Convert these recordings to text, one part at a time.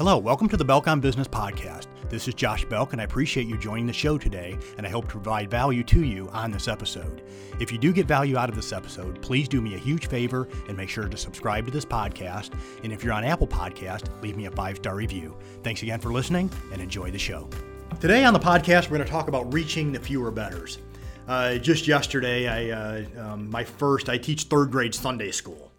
Hello, welcome to the Belk on Business podcast. This is Josh Belk, and I appreciate you joining the show today, and I hope to provide value to you on this episode. If you do get value out of this episode, please do me a huge favor and make sure to subscribe to this podcast. And if you're on Apple Podcast, leave me a five star review. Thanks again for listening, and enjoy the show. Today on the podcast, we're going to talk about reaching the fewer betters. Uh, just yesterday, I uh, um, my first I teach third grade Sunday school,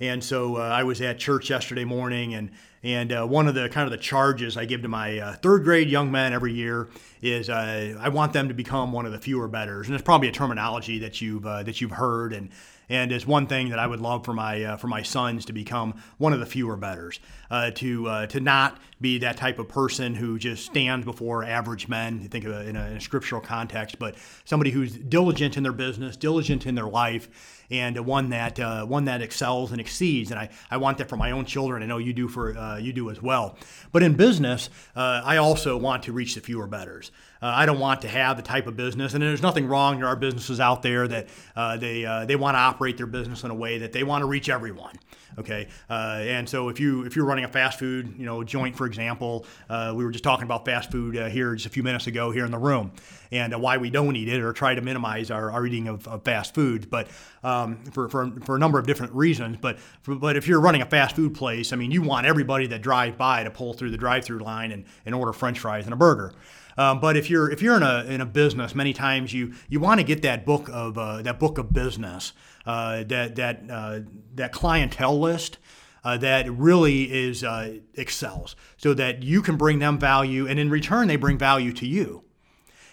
and so uh, I was at church yesterday morning, and and uh, one of the kind of the charges I give to my uh, third grade young men every year is uh, I want them to become one of the fewer betters, and it's probably a terminology that you've that you've heard and and it's one thing that I would love for my uh, for my sons to become one of the fewer betters, uh, to uh, to not be that type of person who just stands before average men. You think of in a, in a scriptural context, but somebody who's diligent in their business, diligent in their life, and one that uh, one that excels and exceeds. And I, I want that for my own children. I know you do for uh, you do as well. But in business, uh, I also want to reach the fewer betters. Uh, I don't want to have the type of business, and there's nothing wrong. There are businesses out there that uh, they uh, they want to operate their business in a way that they want to reach everyone. Okay, uh, and so if you if you're running a fast food, you know, joint, for example, uh, we were just talking about fast food uh, here just a few minutes ago here in the room, and why we don't eat it or try to minimize our, our eating of, of fast foods, but um, for, for for a number of different reasons. But for, but if you're running a fast food place, I mean, you want everybody that drives by to pull through the drive-through line and, and order French fries and a burger. Um, but if you're if you're in a in a business, many times you you want to get that book of uh, that book of business, uh, that that uh, that clientele list. Uh, that really is uh, excels, so that you can bring them value, and in return they bring value to you.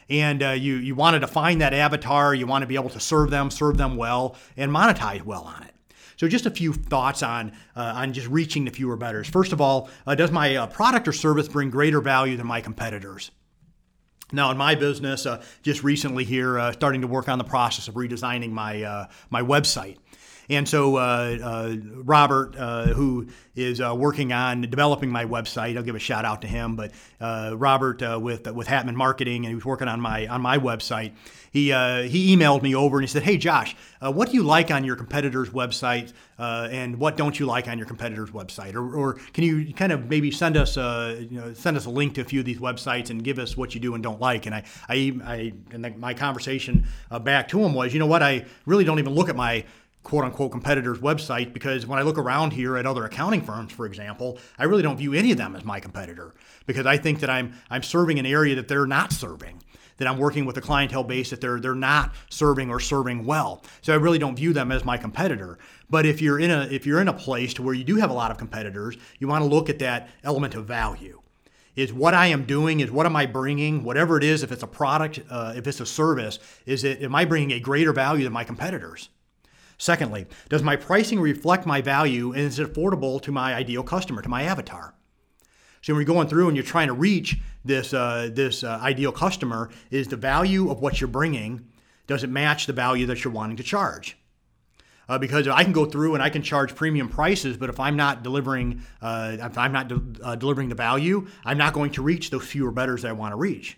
And uh, you you want to define that avatar, you want to be able to serve them, serve them well, and monetize well on it. So just a few thoughts on uh, on just reaching the fewer betters. First of all, uh, does my uh, product or service bring greater value than my competitors? Now, in my business, uh, just recently here, uh, starting to work on the process of redesigning my uh, my website. And so, uh, uh, Robert, uh, who is uh, working on developing my website, I'll give a shout out to him. But uh, Robert uh, with with Hatman Marketing, and he was working on my on my website. He he emailed me over and he said, "Hey, Josh, what do you like on your competitors' website, and what don't you like on your competitors' website? Or, or can you kind of maybe send us a you know, send us a link to a few of these websites and give us what you do and don't like?" And I I, I and my conversation back to him was, you know what, I really don't even look at my quote unquote competitor's website because when I look around here at other accounting firms, for example, I really don't view any of them as my competitor because I think that I'm I'm serving an area that they're not serving. That I'm working with a clientele base that they're they're not serving or serving well. So I really don't view them as my competitor. But if you're in a if you're in a place to where you do have a lot of competitors, you want to look at that element of value is what I am doing, is what am I bringing, whatever it is, if it's a product, uh, if it's a service, is it, am I bringing a greater value than my competitors? Secondly, does my pricing reflect my value and is it affordable to my ideal customer, to my avatar? So when you're going through and you're trying to reach this uh, this uh, ideal customer, is the value of what you're bringing does it match the value that you're wanting to charge? Uh, because I can go through and I can charge premium prices, but if I'm not delivering, uh, if I'm not de- uh, delivering the value, I'm not going to reach those fewer betters that I want to reach.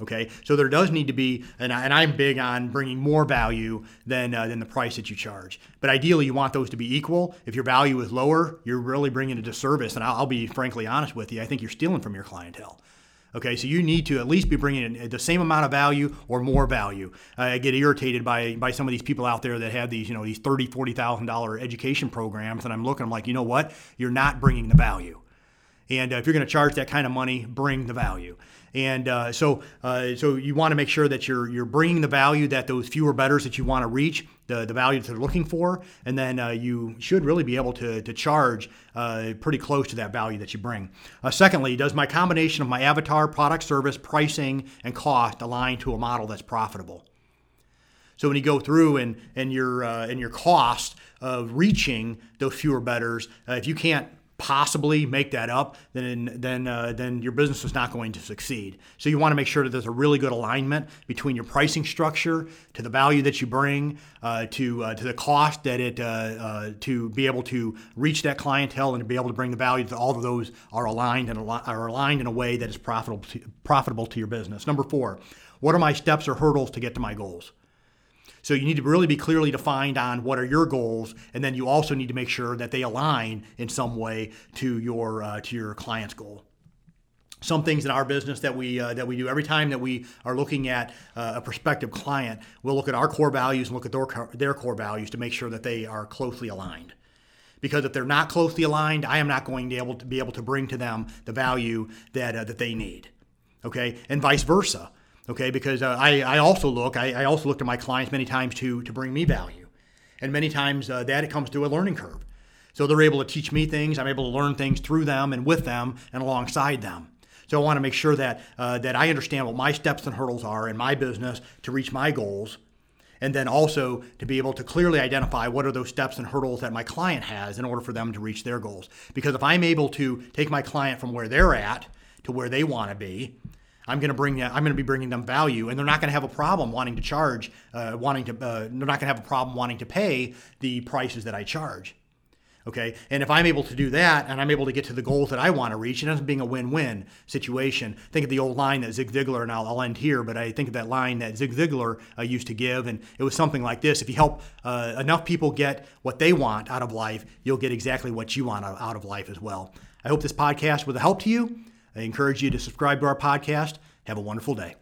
Okay, so there does need to be, and, I, am big on bringing more value than uh, than the price that you charge. But ideally, you want those to be equal. If your value is lower, you're really bringing a disservice. And I'll, I'll be frankly honest with you. I think you're stealing from your clientele. Okay, so you need to at least be bringing in the same amount of value or more value. I get irritated by by some of these people out there that have these, you know, these thirty, forty thousand dollar education programs, and I'm looking, I'm like, you know what? You're not bringing the value. And uh, if you're going to charge that kind of money, bring the value. And uh, so, uh, so you want to make sure that you're you're bringing the value that those fewer betters that you want to reach, the, the value that they're looking for, and then uh, you should really be able to, to charge uh, pretty close to that value that you bring. Uh, secondly, does my combination of my avatar, product, service, pricing, and cost align to a model that's profitable? So when you go through and and your and your cost of reaching those fewer betters, if you can't possibly make that up, then then uh, then your business is not going to succeed. So you want to make sure that there's a really good alignment between your pricing structure to the value that you bring, uh, to uh, to the cost that it uh, uh, to be able to reach that clientele and to be able to bring the value that all of those are aligned and are aligned in a way that is profitable to, profitable to your business. Number four, what are my steps or hurdles to get to my goals? So you need to really be clearly defined on what are your goals, and then you also need to make sure that they align in some way to your uh, to your client's goal. Some things in our business that we uh, that we do every time that we are looking at uh, a prospective client we'll look at our core values and look at their, their core values to make sure that they are closely aligned. Because if they're not closely aligned i am not going to able to be able to bring to them the value that uh, that they need okay? And vice versa okay? Because uh, I, I also look I, I, also look to my clients many times to to bring me value. And many times uh, that it comes through a learning curve. So they're able to teach me things i'm able to learn things through them and with them and alongside them. So I want to make sure that uh, that I understand what my steps and hurdles are in my business to reach my goals, and then also to be able to clearly identify what are those steps and hurdles that my client has in order for them to reach their goals. Because if I'm able to take my client from where they're at to where they want to be, I'm going to bring I'm going to be bringing them value, and they're not going to have a problem wanting to charge, uh, wanting to. Uh, they're not going to have a problem wanting to pay the prices that I charge. Okay. And if I'm able to do that and I'm able to get to the goals that I want to reach, it ends up being a win win situation. Think of the old line that Zig Ziglar, and I'll, I'll end here, but I think of that line that Zig Ziglar uh, used to give. And it was something like this If you help uh, enough people get what they want out of life, you'll get exactly what you want out of life as well. I hope this podcast was a help to you. I encourage you to subscribe to our podcast. Have a wonderful day.